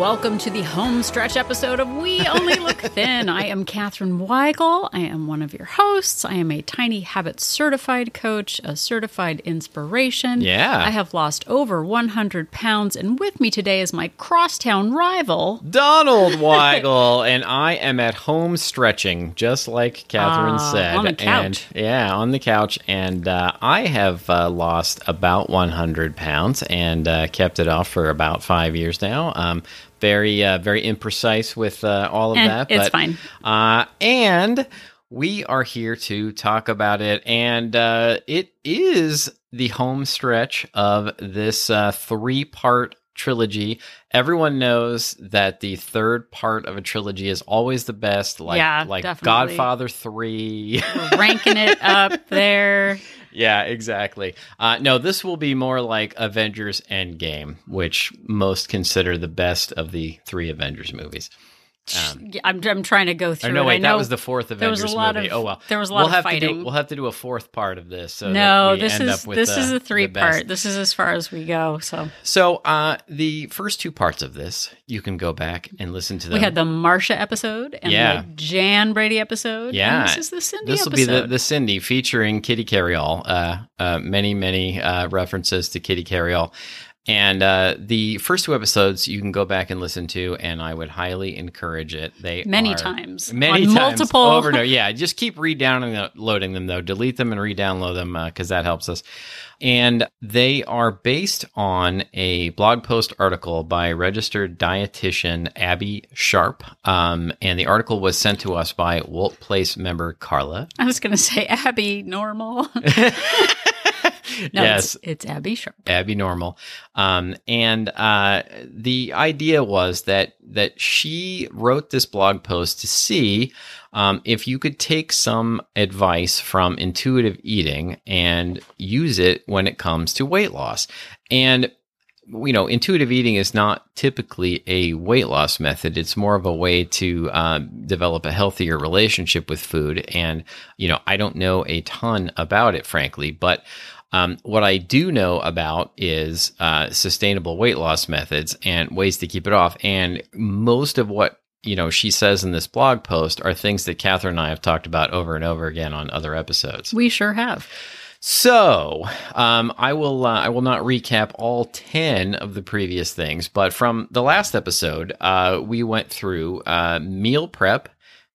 Welcome to the home stretch episode of We Only Look Thin. I am Katherine Weigel. I am one of your hosts. I am a Tiny Habits certified coach, a certified inspiration. Yeah. I have lost over 100 pounds, and with me today is my crosstown rival. Donald Weigel, and I am at home stretching, just like Catherine Ah, said. on the couch. And, yeah, on the couch. And uh, I have uh, lost about 100 pounds and uh, kept it off for about five years now. Um, very, uh, very imprecise with uh, all of Eh, that. it's but, fine. Uh, and we are here to talk about it. And uh, it is the home stretch of this uh, three part trilogy. Everyone knows that the third part of a trilogy is always the best, like, Yeah, like definitely. Godfather 3. Ranking it up there. Yeah, exactly. Uh, no, this will be more like Avengers Endgame, which most consider the best of the three Avengers movies. Um, I'm, I'm trying to go through Or no, wait, that was the fourth there was a lot movie. of- oh well, there was a lot we'll of have To fighting. do, we'll have to do a fourth part of this. So no, this is this the- is a three part. This is as far as we go. So So uh, the first two parts of this, you can go back and listen to them. we had the Marsha episode and Yeah. the Jan Brady episode. Yeah. and this is the Cindy episode. This will be the, the Cindy featuring Kitty Karry-All. Uh, uh, many, many uh, references to Kitty Karry-All. And uh, the first two episodes you can go back and listen to, and I would highly encourage it. They Many times. many times multiple- over and over. Yeah, just keep re-downloading them though. Delete them and re-download them because that helps us. And they are based on a blog post article by registered dietitian Abby Sharp. Um, and the article was sent to us by Wolt Place member Carla. I was going to say Abby Normal. no, yes, it's, it's Abby Sharp. Abby Normal. Um, and uh, the idea was that that she wrote this blog post to see um, if you could take some advice from intuitive eating and use it when it comes to weight loss. And you know, intuitive eating is not typically a weight loss method. It's more of a way to uh, develop a healthier relationship with food. And, you know, I don't know a ton about it, frankly, but um, what I do know about is uh, sustainable weight loss methods and ways to keep it off. And most of what you know she says in this blog post are things that Catherine and I have talked about over and over again on other episodes. We sure have. So, um, I will uh, I will not recap all ten of the previous things, but from the last episode, uh, we went through uh, meal prep,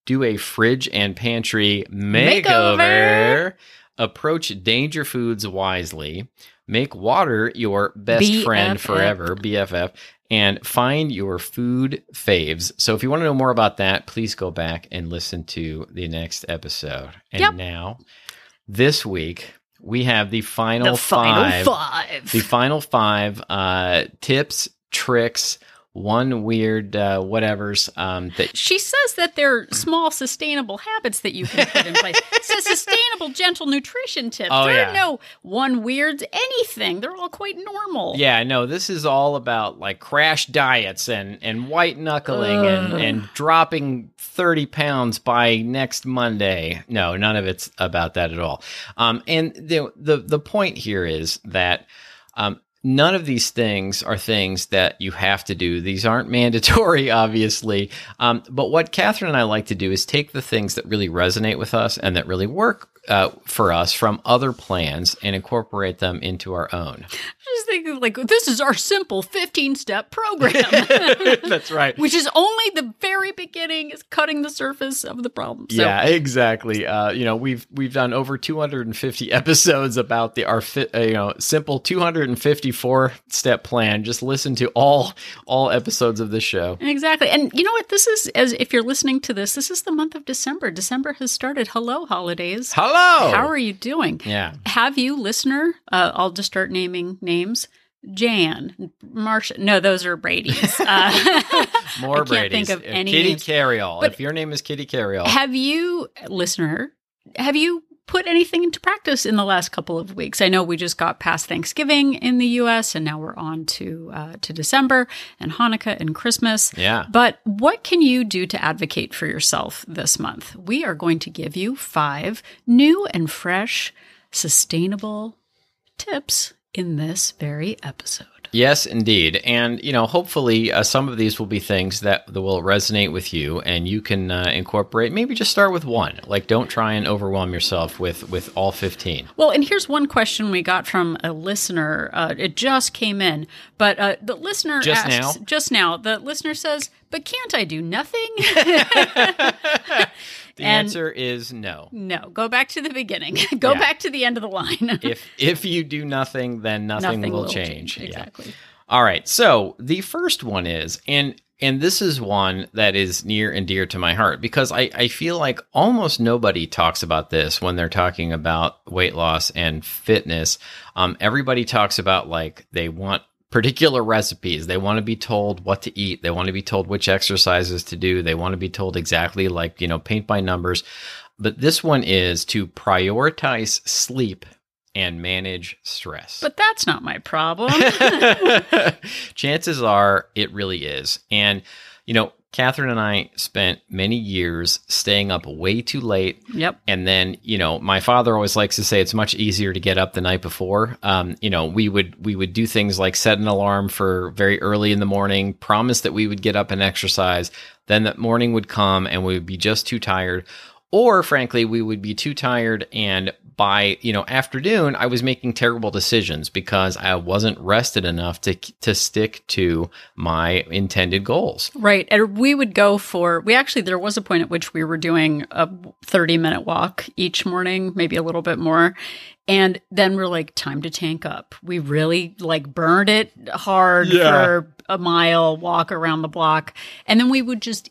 do a fridge and pantry makeover, Makeover. Approach danger foods wisely, make water your best friend forever, BFF, and find your food faves. So, if you want to know more about that, please go back and listen to the next episode. And Yep. now, this week we have the final The final five, five. the final five uh, tips, tricks, one weird uh, whatever's um, that She says that they're small, sustainable habits that you can put in place. It says sustainable, gentle nutrition tips. Oh, there yeah. are no one weird anything. They're all quite normal. Yeah, no, this is all about like crash diets and and white knuckling and and dropping 30 pounds by next Monday. No, none of it's about that at all. Um and the the the point here is that um None of these things are things that you have to do. These aren't mandatory, obviously. Um, but what Catherine and I like to do is take the things that really resonate with us and that really work uh, for us from other plans and incorporate them into our own. just thinking like this is our simple 15 step program That's right. which is only the very beginning is cutting the surface of the problem so yeah, exactly. Uh, you know, we've we've done over 250 episodes about the our fi- uh, you know simple 254 step plan. Just listen to all all episodes of this show. exactly and you know what this is as if you're listening to this this is the month of december december has started hello holidays Hello. How are you doing Yeah. have you listener uh, i'll just start naming names jan marsha no those are brady's uh, More I can't Brady's. think of any Kitty names. But- if your name is Kitty Karry-All, Have you, listener, have you put anything into practice in the last couple of weeks? I know we just got past Thanksgiving in the U.S. and now we're on to uh, to December and Hanukkah and Christmas. Yeah. But what can you do to advocate for yourself this month? We are going to give you five new and fresh, sustainable tips in this very episode. Yes, indeed. And, you know, hopefully uh, some of these will be things that, that will resonate with you and you can uh, incorporate. Maybe just start with one. Like, don't try and overwhelm yourself with, with all 15. Well, and here's one question we got from a listener. Uh, it just came in, but uh, the listener Just asks, now? Just now, the listener says, but can't I do nothing? The And- answer is no. no, go back to the beginning. go Yeah. back to the end of the line. If if you do nothing, then nothing, will, change. Yeah. Exactly. All right. So the first one is, and and this is one that is near and dear to my heart because I, I feel like almost nobody talks about this when they're talking about weight loss and fitness. Um, everybody talks about like they want particular recipes. They want to be told what to eat. They want to be told which exercises to do. They want to be told exactly like, you know, paint by numbers. But this one is to prioritize sleep and manage stress. But that's not my problem. Chances are it really is. And, you know, Catherine and I spent many years staying up way too late. yep. And then, you know, my father always likes to say it's much easier to get up the night before. Um, you know, we would we would do things like set an alarm for very early in the morning, promise that we would get up and exercise. Then that morning would come and we would be just too tired. Or frankly, we would be too tired and by, you know, afternoon I was making terrible decisions because I wasn't rested enough to to stick to my intended goals. Right. And we would go for, we actually, there was a point at which we were doing a 30 minute walk each morning, maybe a little bit more. And then we're like, time to tank up. We really like burned it hard Yeah. for a mile, walk around the block. And then we would just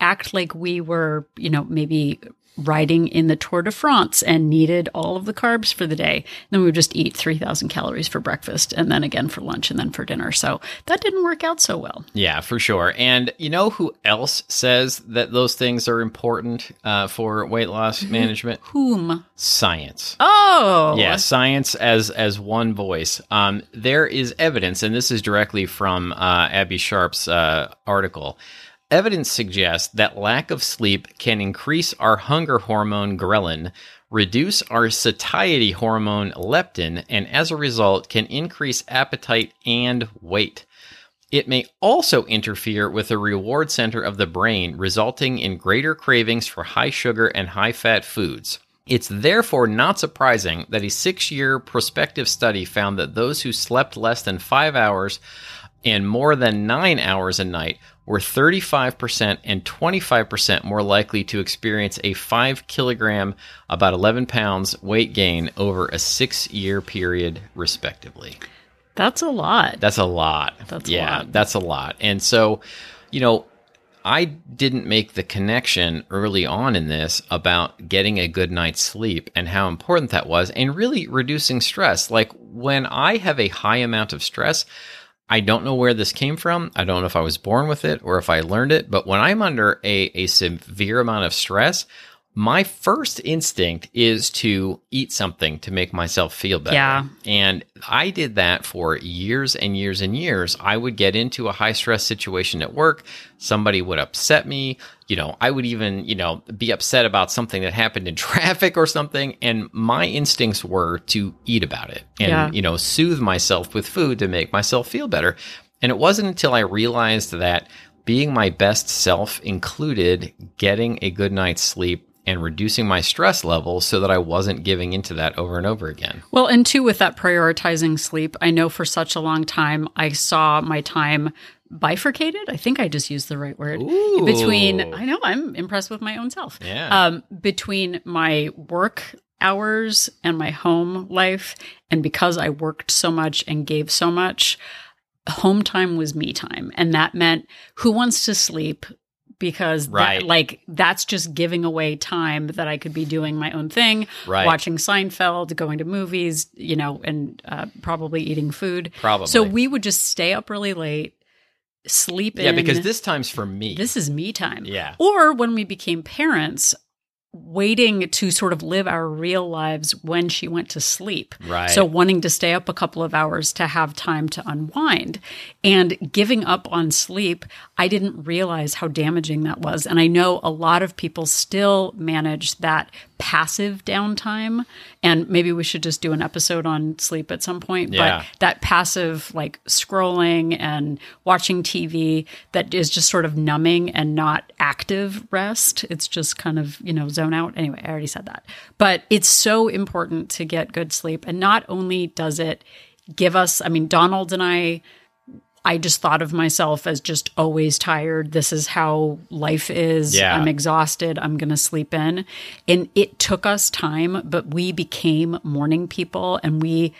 act like we were, you know, maybe riding in the Tour de France and needed all of the carbs for the day. then we would just eat 3,000 calories for breakfast and then again for lunch and then for dinner. So that didn't work out so well. Yeah, for sure. And you know who else says that those things are important uh, for weight loss management? Whom? Science. Oh, Yeah, science as as one voice. Um, there is evidence, and this is directly from uh, Abby Sharp's uh, article. Evidence suggests that lack of sleep can increase our hunger hormone ghrelin, reduce our satiety hormone leptin, and as a result, can increase appetite and weight. It may also interfere with the reward center of the brain, resulting in greater cravings for high sugar and high fat foods. It's therefore not surprising that a six year prospective study found that those who slept less than five hours and more than nine hours a night were 35% and 25% more likely to experience a five kilogram, about 11 pounds weight gain over a six year period, respectively. that's a lot. That's a lot. That's a yeah, lot. that's a lot. And so, you know, I didn't make the connection early on in this about getting a good night's sleep and how important that was and really reducing stress. Like when I have a high amount of stress, I don't know where this came from. I don't know if I was born with it or if I learned it, but when I'm under a, a severe amount of stress, my first instinct is to eat something to make myself feel better. Yeah. And I did that for years and years and years. I would get into a high stress situation at work. Somebody would upset me. You know, I would even, you know, be upset about something that happened in traffic or something. And my instincts were to eat about it and, Yeah. you know, soothe myself with food to make myself feel better. And it wasn't until I realized that being my best self included getting a good night's sleep and reducing my stress levels so that I wasn't giving into that over and over again. Well, and two, with that prioritizing sleep, I know for such a long time I saw my time bifurcated. I think I just used the right word. Ooh. Between, I know I'm impressed with my own self. Yeah. Um, between my work hours and my home life, and because I worked so much and gave so much, home time was me time. And that meant who wants to sleep? Because that- like that's just giving away time that I could be doing my own thing, Right. watching Seinfeld, going to movies, you know, and uh, probably eating food. Probably. So we would just stay up really late, sleep yeah, in. because this time's for me. this is me time. Yeah. Or when we became parents, waiting to sort of live our real lives when she went to sleep. Right. So wanting to stay up a couple of hours to have time to unwind and giving up on sleep, I didn't realize how damaging that was. And I know a lot of people still manage that passive downtime And maybe we should just do an episode on sleep at some point. Yeah. But that passive, like scrolling and watching TV that is just sort of numbing and not active rest. It's just kind of, you know, zone out. Anyway, I already said that. But it's so important to get good sleep. And not only does it give us, I mean, Donald and I, I just thought of myself as just always tired. This is how life is. Yeah. I'm exhausted. I'm going to sleep in. And it took us time, but we became morning people and we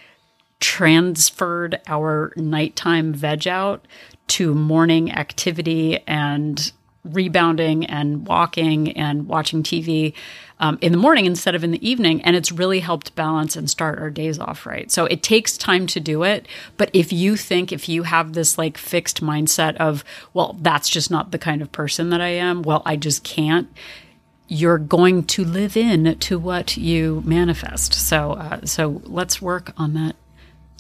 transferred our nighttime veg out to morning activity and rebounding and walking and watching TV um, in the morning instead of in the evening. And it's really helped balance and start our days off right. So it takes time to do it. But if you think, if you have this like fixed mindset of, well, that's just not the kind of person that I am, well, I just can't. You're going to live in to what you manifest. So, uh, so let's work on that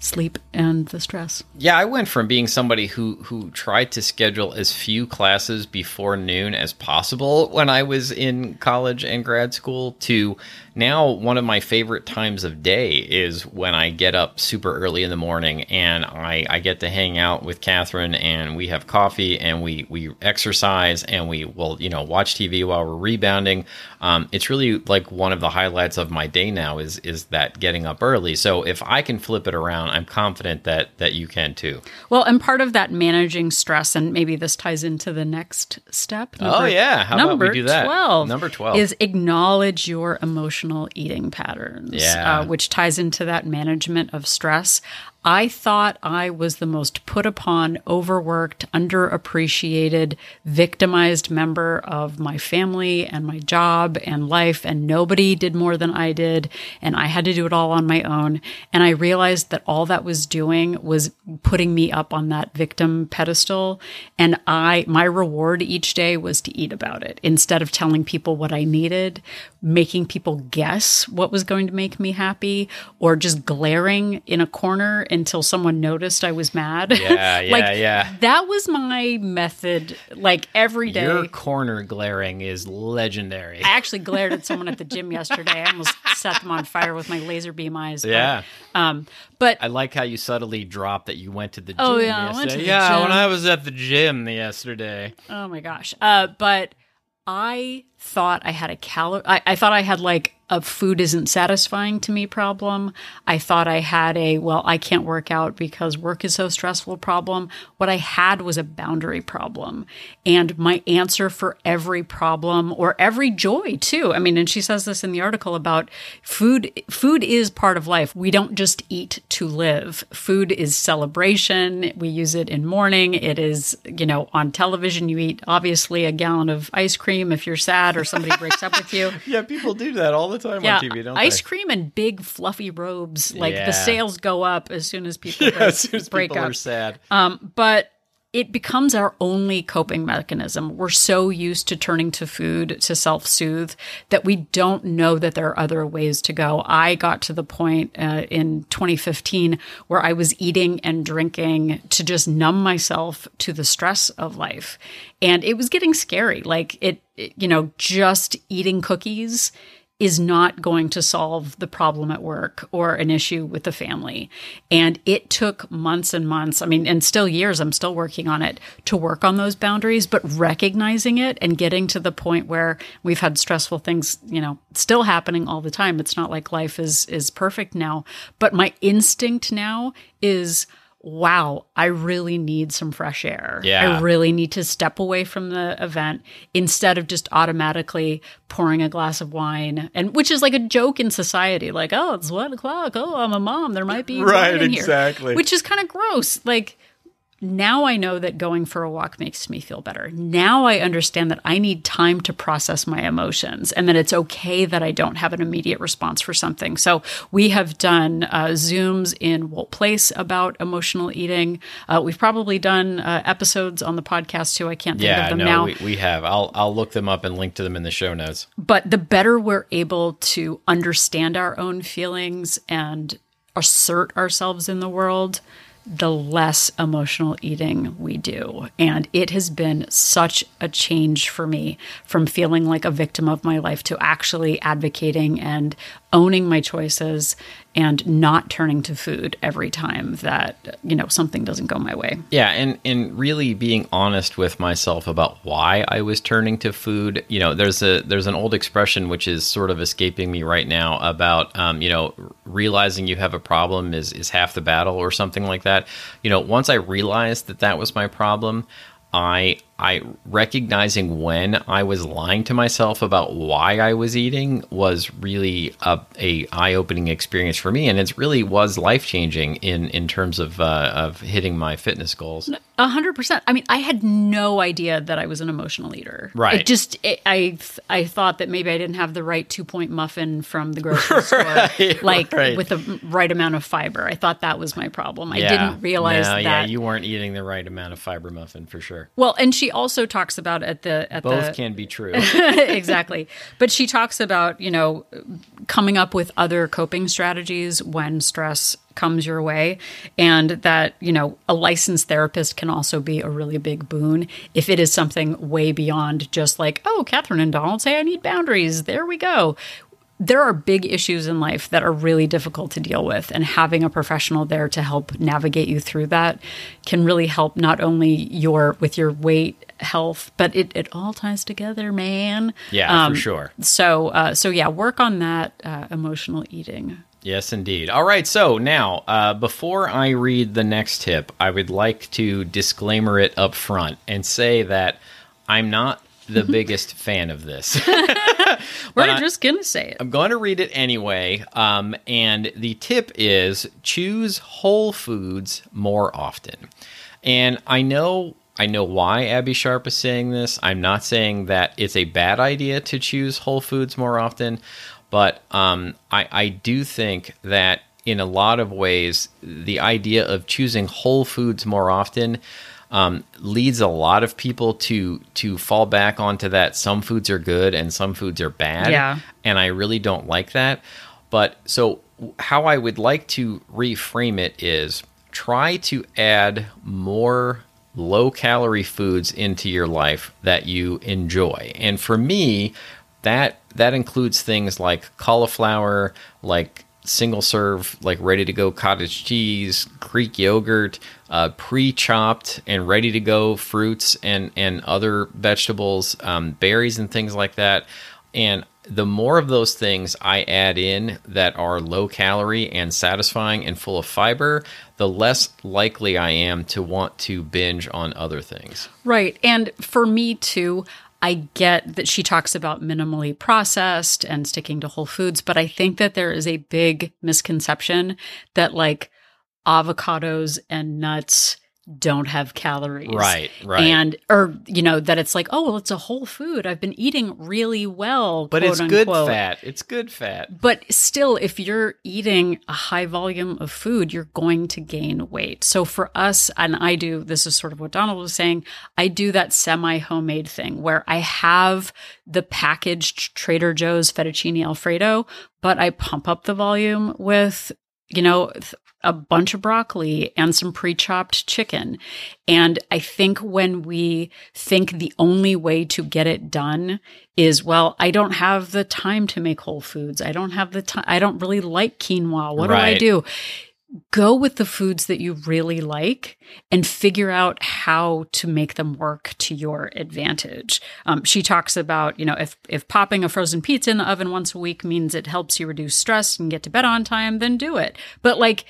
sleep and the stress. Yeah, I went from being somebody who who tried to schedule as few classes before noon as possible when I was in college and grad school to now one of my favorite times of day is when I get up super early in the morning and I, I get to hang out with Catherine and we have coffee and we, we exercise and we will, you know, watch TV while we're rebounding. Um, it's really like one of the highlights of my day now is is that getting up early. So if I can flip it around, I'm confident that that you can too. Well, and part of that managing stress, and maybe this ties into the next step. Oh, yeah. How about we number do that? 12 Number 12. is acknowledge your emotional eating patterns, Yeah. uh, which ties into that management of stress. I thought I was the most put upon, overworked, underappreciated, victimized member of my family and my job and life, and nobody did more than I did, and I had to do it all on my own. And I realized that all that was doing was putting me up on that victim pedestal. And I, my reward each day was to eat about it instead of telling people what I needed, making people guess what was going to make me happy, or just glaring in a corner until someone noticed I was mad. Yeah, yeah, like, yeah. That was my method, like every day. Your corner glaring is legendary. I actually glared at someone at the gym yesterday. I almost set them on fire with my laser beam eyes. but, Yeah. um, but I like how you subtly drop that you went to the gym. Oh, yeah, I went yeah, gym. when I was at the gym yesterday. Oh my gosh. Uh, but I thought I had a calorie. I, I thought I had like a food isn't satisfying to me problem. I thought I had a, well, I can't work out because work is so stressful problem. What I had was a boundary problem. And my answer for every problem or every joy too. I mean, and she says this in the article about food. Food is part of life. We don't just eat to live. Food is celebration. We use it in mourning. It is, you know, on television, you eat obviously a gallon of ice cream if you're sad or somebody breaks up with you. Yeah, people do that all the time Yeah, on TV, don't ice they? cream and big fluffy robes. Like Yeah. the sales go up as soon as people Yeah, break, as soon as break people up. are sad. Um, but it becomes our only coping mechanism. We're so used to turning to food to self soothe that we don't know that there are other ways to go. I got to the point uh, in 2015 where I was eating and drinking to just numb myself to the stress of life. And it was getting scary. Like it, it you know, just eating cookies is not going to solve the problem at work or an issue with the family. And it took months and months, I mean, and still years, I'm still working on it to work on those boundaries, but recognizing it and getting to the point where we've had stressful things, you know, still happening all the time. It's not like life is is perfect now, but my instinct now is wow, I really need some fresh air. Yeah. I really need to step away from the event instead of just automatically pouring a glass of wine and which is like a joke in society like oh it's one o'clock oh i'm a mom there might be Right, in here," exactly. which is kind of gross like now I know that going for a walk makes me feel better. Now I understand that I need time to process my emotions and that it's okay that I don't have an immediate response for something. So we have done uh, Zooms in Wolt Place about emotional eating. Uh, we've probably done uh, episodes on the podcast too. I can't think Yeah, of them no, now. we, we have. I'll I'll look them up and link to them in the show notes. but the better we're able to understand our own feelings and assert ourselves in the world the less emotional eating we do. And it has been such a change for me from feeling like a victim of my life to actually advocating and owning my choices and not turning to food every time that you know something doesn't go my way. Yeah, and and really being honest with myself about why I was turning to food. You know, there's a there's an old expression which is sort of escaping me right now about um, you know realizing you have a problem is is half the battle or something like that. You know, once I realized that that was my problem, I I recognizing when I was lying to myself about why I was eating was really a, a eye opening experience for me, and it really was life changing in in terms of uh, of hitting my fitness goals. A hundred percent. I mean, I had no idea that I was an emotional eater. Right. It just it, I I thought that maybe I didn't have the right two point muffin from the grocery store, Right, like right. with the right amount of fiber. I thought that was my problem. I didn't realize No, that. Yeah, you weren't eating the right amount of fiber muffin for sure. well, and she also talks about at the at Both the can be true. exactly. But she talks about, you know, coming up with other coping strategies when stress comes your way and that, you know, a licensed therapist can also be a really big boon if it is something way beyond just like, oh, Catherine and Donald say I need boundaries. There we go. There are big issues in life that are really difficult to deal with, and having a professional there to help navigate you through that can really help not only your with your weight health, but it, it all ties together, man. Yeah, Um, for sure. So, uh, so yeah, work on that uh, emotional eating. Yes, indeed. All right. So now, uh, before I read the next tip, I would like to disclaimer it up front and say that I'm not the biggest fan of this. We're I- just gonna say it. I'm going to read it anyway. Um, and the tip is choose whole foods more often. And I know. I know why Abby Sharp is saying this. I'm not saying that it's a bad idea to choose whole foods more often, but um, I, I do think that in a lot of ways, the idea of choosing whole foods more often um, leads a lot of people to to fall back onto that some foods are good and some foods are bad. Yeah. And I really don't like that. But so how I would like to reframe it is try to add more low calorie foods into your life that you enjoy. And for me, that that includes things like cauliflower, like single serve, like ready to go cottage cheese, Greek yogurt, uh, pre chopped and ready to go fruits and and other vegetables, um, berries and things like that. And the more of those things I add in that are low calorie and satisfying and full of fiber, the less likely I am to want to binge on other things. Right. And for me too, I get that she talks about minimally processed and sticking to whole foods, but I think that there is a big misconception that like avocados and nuts don't have calories. Right, right. And or you know that it's like, oh well, it's a whole food. I've been eating really well, But it's good fat. It's good fat. But still, if you're eating a high volume of food, you're going to gain weight. So for us, and I do, this is sort of what Donald was saying, I do that semi homemade thing where I have the packaged Trader Joe's fettuccine Alfredo, but I pump up the volume with, you know, a bunch of broccoli and some pre chopped chicken. And I think when we think the only way to get it done is, well, I don't have the time to make whole foods. I don't have the time. I don't really like quinoa. What do I do? Go with the foods that you really like and figure out how to make them work to your advantage. Um, she talks about, you know, if if popping a frozen pizza in the oven once a week means it helps you reduce stress and get to bed on time, then do it. But like,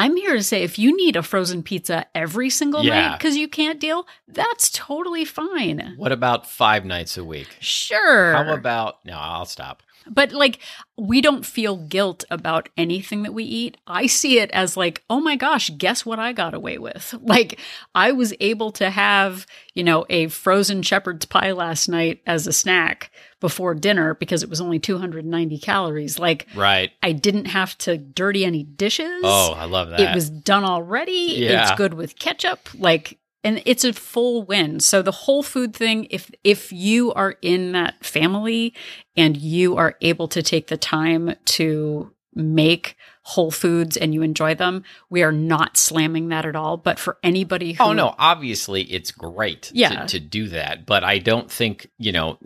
I'm here to say if you need a frozen pizza every single Yeah. night because you can't deal, that's totally fine. What about five nights a week? Sure. How about no? I'll stop. But like, we don't feel guilt about anything that we eat. I see it as like, oh my gosh, guess what I got away with? Like, I was able to have, you know, a frozen shepherd's pie last night as a snack before dinner because it was only 290 calories. Like, Right. I didn't have to dirty any dishes. Oh, I love that. It was done already. Yeah. It's good with ketchup. Like and it's a full win. So the whole food thing if if you are in that family and you are able to take the time to make whole foods and you enjoy them, we are not slamming that at all. But for anybody oh, who Oh no, obviously it's great Yeah. to, to do that, but I don't think, you know,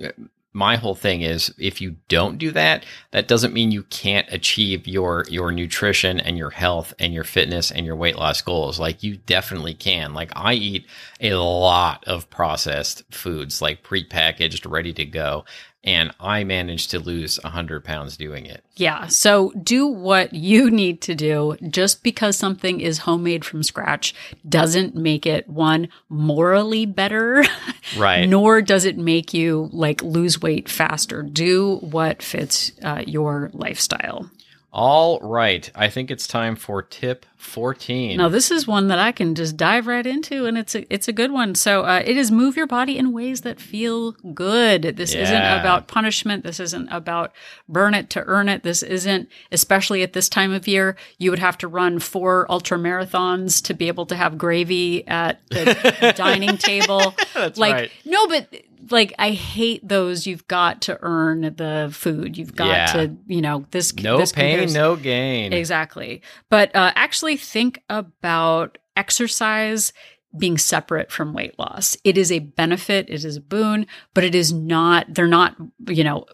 my whole thing is if you don't do that, that doesn't mean you can't achieve your your nutrition and your health and your fitness and your weight loss goals. Like you definitely can. Like I eat a lot of processed foods, like prepackaged, ready to go, and I managed to lose 100 pounds doing it. Yeah. So do what you need to do. Just because something is homemade from scratch doesn't make it one morally better, Right. nor does it make you like lose weight faster. Do what fits uh, your lifestyle. All right. I think it's time for tip 14. Now, this is one that I can just dive right into, and it's a it's a good one. So, uh, it is move your body in ways that feel good. This isn't about punishment. This isn't about burn it to earn it. This isn't, especially at this time of year, you would have to run four ultra marathons to be able to have gravy at the dining table. That's like, right. no, but like I hate those. You've got to earn the food. You've got Yeah. to, you know, this No this pain, compares- no gain. Exactly. But uh, actually, think about exercise being separate from weight loss. It is a benefit, it is a boon, but it is not, they're not, you know,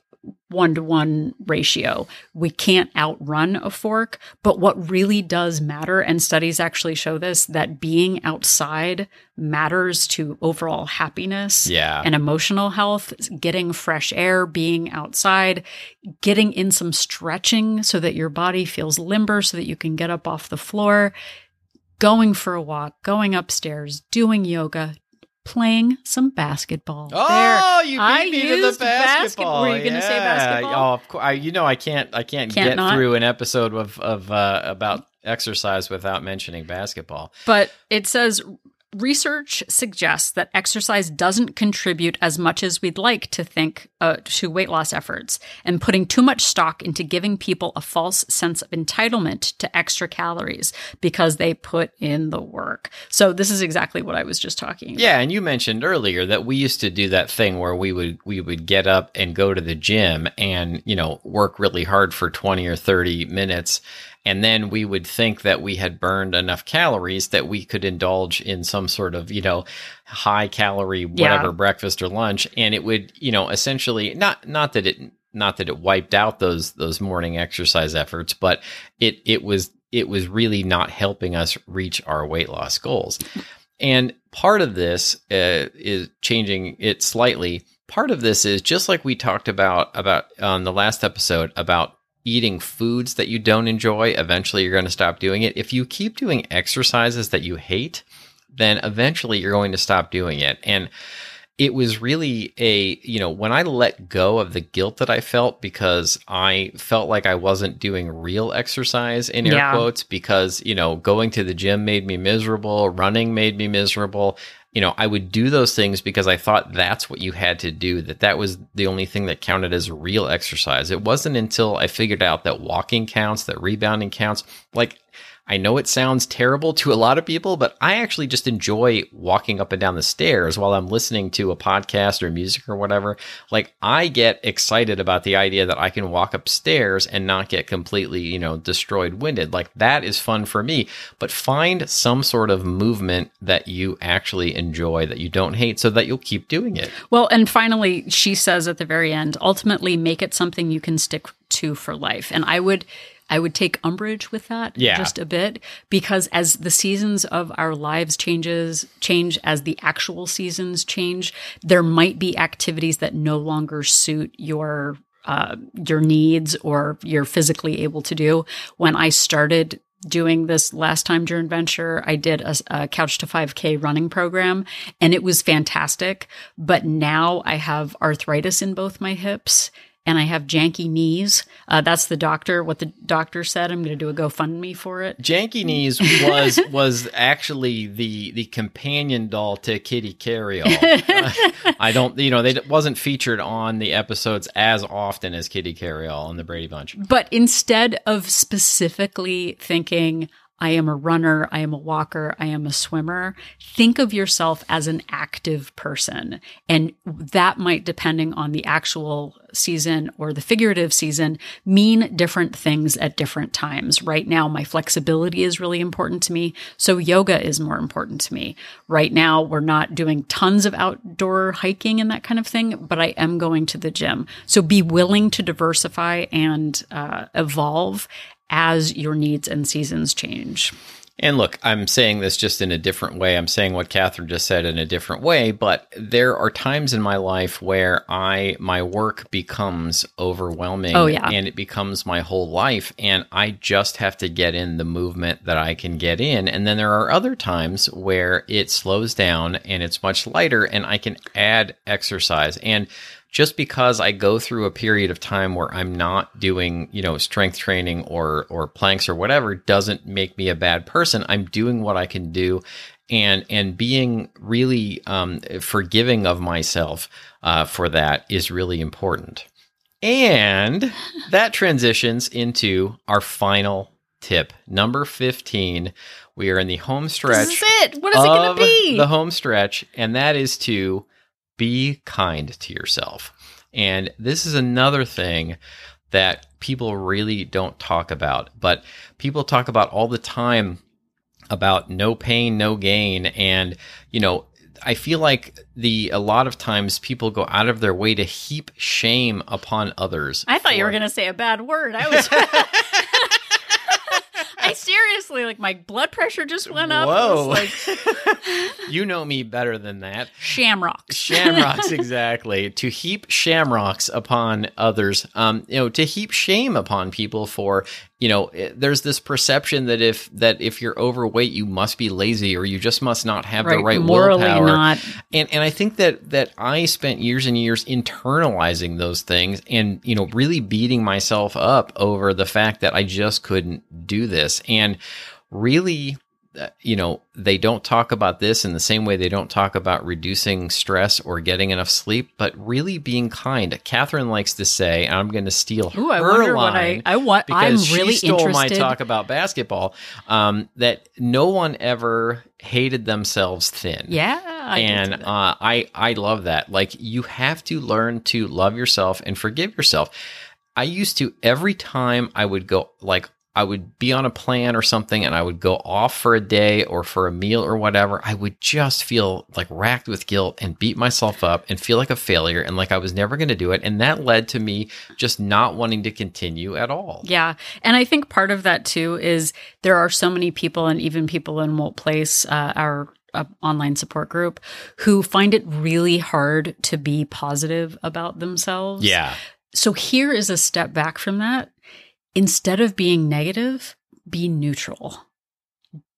one to one ratio. We can't outrun a fork, but what really does matter, and studies actually show this, that being outside matters to overall happiness Yeah. and emotional health, getting fresh air, being outside, getting in some stretching so that your body feels limber so that you can get up off the floor, going for a walk, going upstairs, doing yoga, playing some basketball. Oh, you beat I me to the basket- basketball. were you gonna say basketball? Oh, of course. I, you know, I can't. I can't, Can't get not? through an episode of of uh, about exercise without mentioning basketball. But it says research suggests that exercise doesn't contribute as much as we'd like to think uh, to weight loss efforts, and putting too much stock into giving people a false sense of entitlement to extra calories because they put in the work. So this is exactly what I was just talking about. Yeah, and you mentioned earlier that we used to do that thing where we would we would get up and go to the gym and you know work really hard for twenty or thirty minutes, and then we would think that we had burned enough calories that we could indulge in some sort of you know high calorie whatever Yeah. breakfast or lunch, and it would you know essentially not not that it not that it wiped out those those morning exercise efforts, but it it was it was really not helping us reach our weight loss goals. And part of this uh, is changing it slightly. Part of this is just like we talked about about on the last episode about eating foods that you don't enjoy. Eventually, you're going to stop doing it. If you keep doing exercises that you hate, then eventually you're going to stop doing it. And it was really a you know when i let go of the guilt that i felt because i felt like i wasn't doing real exercise in air Yeah. quotes because you know going to the gym made me miserable running made me miserable you know i would do those things because i thought that's what you had to do that that was the only thing that counted as real exercise. It wasn't until i figured out that walking counts that rebounding counts like I know it sounds terrible to a lot of people, but I actually just enjoy walking up and down the stairs while I'm listening to a podcast or music or whatever. Like I get excited about the idea that I can walk upstairs and not get completely, you know, destroyed winded. Like that is fun for me, but find some sort of movement that you actually enjoy that you don't hate so that you'll keep doing it. Well, and finally, she says at the very end, ultimately make it something you can stick to for life. And I would I would take umbrage with that Yeah. just a bit because as the seasons of our lives changes change as the actual seasons change, there might be activities that no longer suit your uh, your needs or you're physically able to do. When I started doing this last time during venture, I did a, a couch to 5K running program and it was fantastic. But now I have arthritis in both my hips and I have janky knees. Uh, that's the doctor, what the doctor said. I'm going to do a GoFundMe for it. Janky Knees was was actually the the companion doll to Kitty Karry-All. I don't, you know, they wasn't featured on the episodes as often as Kitty Karry-All on the Brady Bunch. But instead of specifically thinking, I am a runner, I am a walker, I am a swimmer. Think of yourself as an active person. And that might, depending on the actual season or the figurative season, mean different things at different times. Right now, my flexibility is really important to me. So yoga is more important to me. Right now, we're not doing tons of outdoor hiking and that kind of thing, but I am going to the gym. So be willing to diversify and uh, evolve as your needs and seasons change. And look, I'm saying this just in a different way. I'm saying what Catherine just said in a different way, but there are times in my life where I my work becomes overwhelming oh, yeah. and it becomes my whole life and I just have to get in the movement that I can get in. And then there are other times where it slows down and it's much lighter and I can add exercise. And just because I go through a period of time where I'm not doing, you know, strength training or or planks or whatever doesn't make me a bad person. I'm doing what I can do and and being really um, forgiving of myself uh, for that is really important. And that transitions into our final tip, number 15. We are in the home stretch. This is it. What is it going to be? The home stretch, and that is to be kind to yourself. And this is another thing that people really don't talk about, but people talk about all the time about no pain, no gain. And, you know, I feel like the a lot of times people go out of their way to heap shame upon others. I thought for, you were going to say a bad word. I was seriously, like my blood pressure just went up. Whoa! Like, you know me better than that. Shamrocks. Shamrocks, exactly. to heap shamrocks upon others, um, you know, to heap shame upon people for you know eh, there's this perception that if that if you're overweight you must be lazy or you just must not have right, the right morally willpower not. and and I think that that I spent years and years internalizing those things and you know really beating myself up over the fact that I just couldn't do this and really you know, they don't talk about this in the same way they don't talk about reducing stress or getting enough sleep, but really being kind. Catherine likes to say, I'm going to steal Ooh, her I wonder line what I, I want. because I'm really she stole interested. my talk about basketball. Um, that no one ever hated themselves thin. Yeah, I and uh, I I love that. Like you have to learn to love yourself and forgive yourself. I used to every time I would go like I would be on a plan or something and I would go off for a day or for a meal or whatever, I would just feel like racked with guilt and beat myself up and feel like a failure and like I was never going to do it. And that led to me just not wanting to continue at all. Yeah. And I think part of that too is there are so many people and even people in Wolt Place, uh, our uh, online support group, who find it really hard to be positive about themselves. Yeah. So here is a step back from that instead of being negative, be neutral.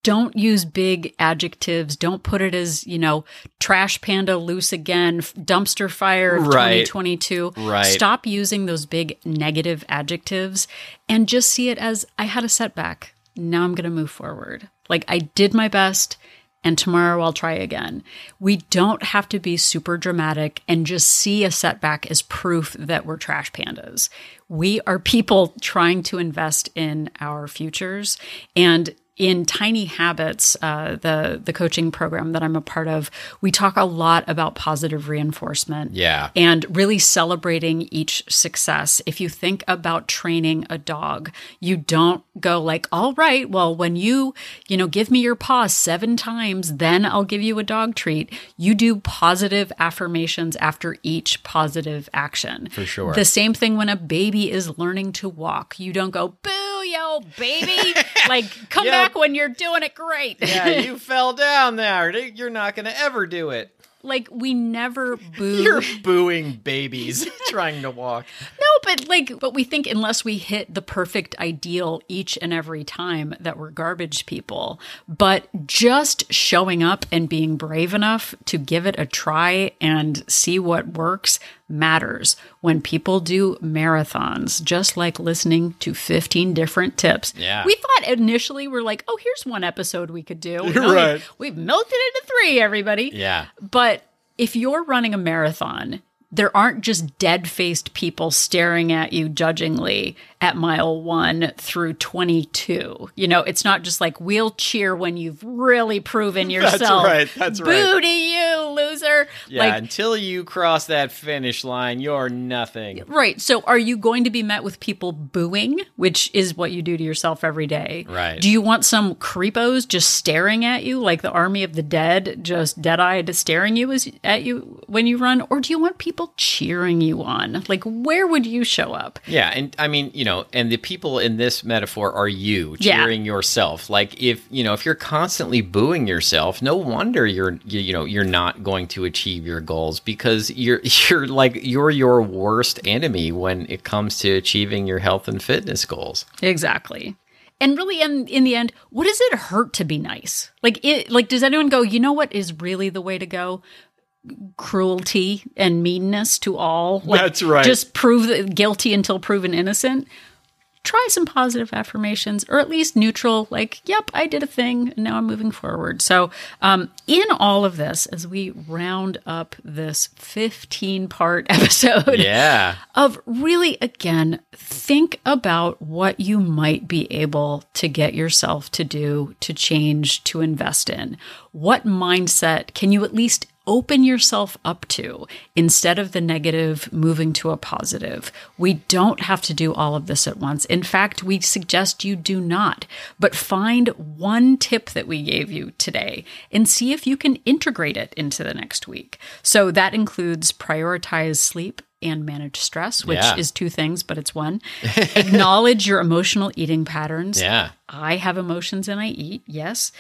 Don't use big adjectives. Don't put it as, you know, trash panda loose again, dumpster fire of Right. 2022. Right. Stop using those big negative adjectives and just see it as I had a setback. Now I'm going to move forward. Like I did my best and tomorrow I'll try again. We don't have to be super dramatic and just see a setback as proof that we're trash pandas. We are people trying to invest in our futures and in Tiny Habits, uh, the the coaching program that I'm a part of, we talk a lot about positive reinforcement. Yeah. And really celebrating each success. If you think about training a dog, you don't go like, all right, well, when you, you know, give me your paw seven times, then I'll give you a dog treat. You do positive affirmations after each positive action. For sure. The same thing when a baby is learning to walk. You don't go, boo, yo, baby. like, come Yo. back when you're doing it great. Yeah, you fell down there. You're not going to ever do it. like, we never boo. You're booing babies trying to walk. No, but like, but we think unless we hit the perfect ideal each and every time that we're garbage people. But just showing up and being brave enough to give it a try and see what works matters. When people do marathons, just like listening to 15 different tips. Yeah. We thought initially we're like, oh, here's one episode we could do. You know, Right. We've melted it into three, everybody. Yeah. But if you're running a marathon, there aren't just dead faced people staring at you judgingly at mile one through 22. You know, it's not just like we'll cheer when you've really proven yourself. That's right. That's Boo right. to you, loser. Yeah, Like, until you cross that finish line, you're nothing. Right. So are you going to be met with people booing, which is what you do to yourself every day? Right. Do you want some creepos just staring at you like the army of the dead, just dead-eyed staring you as at you when you run or do you want people cheering you on? Like where would you show up? Yeah, and I mean, you know, and the people in this metaphor are you Yeah. cheering yourself. Like if you know, if you're constantly booing yourself, no wonder you're you, you know you're not going to achieve your goals because you're you're like you're your worst enemy when it comes to achieving your health and fitness goals. Exactly. And really in in the end, what does it hurt to be nice? Like it like does anyone go, "You know what is really the way to go?" Cruelty and meanness to all. Like, That's right. Just prove guilty until proven innocent. Try some positive affirmations or at least neutral, like, yep, I did a thing and now I'm moving forward. So, um, in all of this, as we round up this 15 part episode, Yeah. of really again think about what you might be able to get yourself to do to change to invest in what mindset can you at least open yourself up to instead of the negative moving to a positive we don't have to do all of this at once in fact we suggest you do not but find one tip that we gave you today and see if you can integrate it into the next week so that includes prioritize sleep and manage stress, which Yeah. is two things, but it's one. Acknowledge your emotional eating patterns. Yeah. I have emotions and I eat, yes.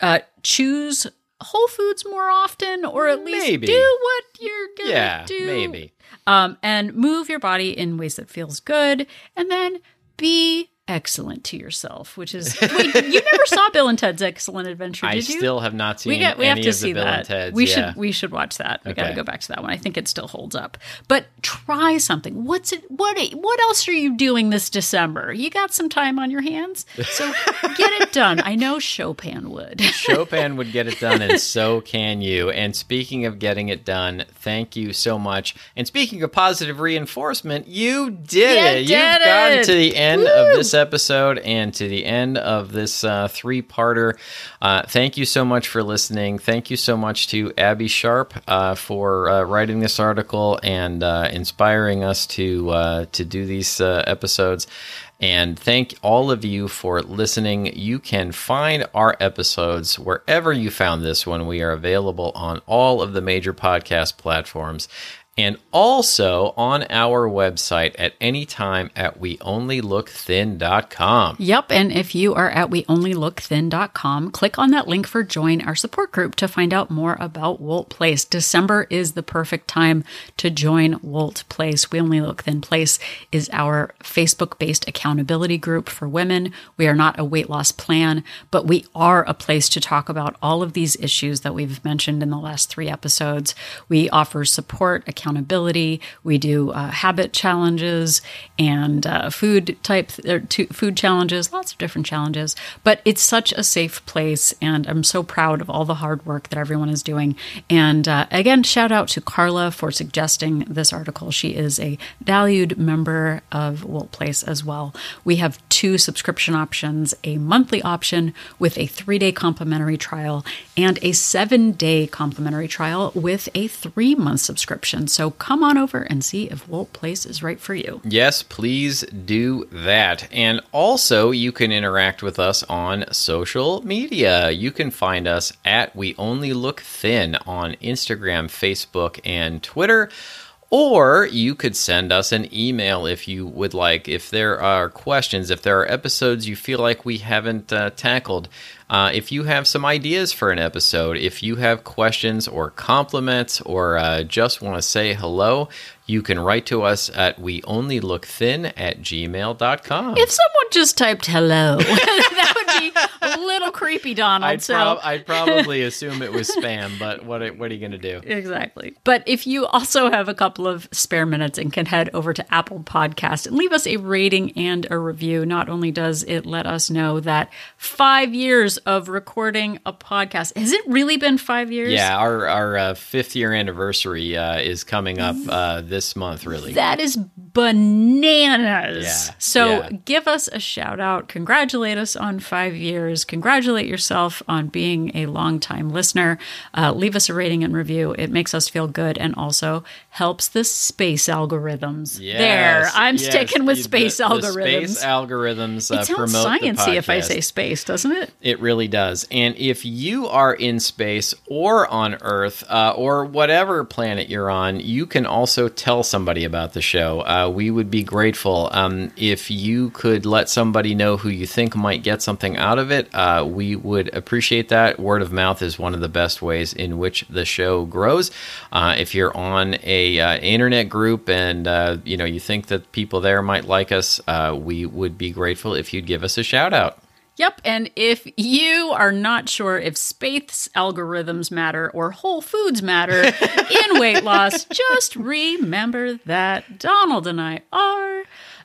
Uh, choose whole foods more often, or at least Maybe. do what you're to Yeah, do. maybe. Um, and move your body in ways that feels good. And then be excellent to yourself, which is wait, you never saw Bill and Ted's Excellent Adventure, I did you? still have not seen we got we have to see Bill that. we yeah. should we should watch that. We got to go back to that one. I think it still holds up. But try something. What's it? What what else are you doing this December? You got some time on your hands, so get it done. I know Chopin would. Chopin would get it done, and so can you. And speaking of getting it done, thank you so much. And speaking of positive reinforcement, you did You it. did You've gotten to the end Woo. of this episode and to the end of this uh, three parter. Uh, thank you so much for listening. Thank you so much to Abbey Sharp uh, for uh, writing this article and uh, inspiring us to uh, to do these episodes. And thank all of you for listening. You can find our episodes wherever you found this one. We are available on all of the major podcast platforms and also on our website at any time at weonlylookthin.com. Yep, and if you are at weonlylookthin.com, click on that link for join our support group to find out more about Wolt Place. December is the perfect time to join Wolt Place. We Only Look Thin Place is our Facebook-based accountability group for women. We are not a weight loss plan, but we are a place to talk about all of these issues that we've mentioned in the last 3 episodes. We offer support, accountability, we do uh, habit challenges and uh, food type or two, food challenges, lots of different challenges. But it's such a safe place, and I'm so proud of all the hard work that everyone is doing. And uh, again, shout out to Carla for suggesting this article. She is a valued member of Wolt Place as well. We have two subscription options: a monthly option with a three-day complimentary trial, and a seven-day complimentary trial with a three-month subscription. So come on over and see if Wolt Place is right for you. Yes, please do that. And also, you can interact with us on social media. You can find us at We Only Look Thin on Instagram, Facebook, and Twitter. Or you could send us an email if you would like. If there are questions, if there are episodes you feel like we haven't uh, tackled, uh, if you have some ideas for an episode, if you have questions or compliments, or uh, just want to say hello, you can write to us at weonlylookthin at gmail.com. If someone Donald just typed hello. that would be a little creepy, Donald. I'd, so prob- I'd probably assume it was spam, but what are- what are you going to do? Exactly. But if you also have a couple of spare minutes and can head over to Apple Podcast and leave us a rating and a review, not only does it let us know that five years of recording a podcast has it really been five years? Yeah, our our uh, fifth year anniversary uh, is coming up uh, this month. Really, That is bananas. Yeah, So yeah. give us a shout out. Congratulate us on five years. Congratulate yourself on being a longtime listener. Uh, leave us a rating and review. It makes us feel good and also helps the space algorithms. Yes, there, I'm yes, sticking with space the algorithms. space algorithms uh, it sounds promote the sciency if I say space, doesn't it? It really does. And if you are in space or on Earth uh, or whatever planet you're on, you can also tell somebody about the show. Uh, we would be grateful um, if you could let somebody know who you think might get something out of it. Uh, we would appreciate that. Word of mouth is one of the best ways in which the show grows. Uh, if you're on a uh, internet group and uh, you know you think that people there might like us, uh, we would be grateful if you'd give us a shout out. Yep. And if you are not sure if space algorithms matter or whole foods matter in weight loss, just remember that Donald and I are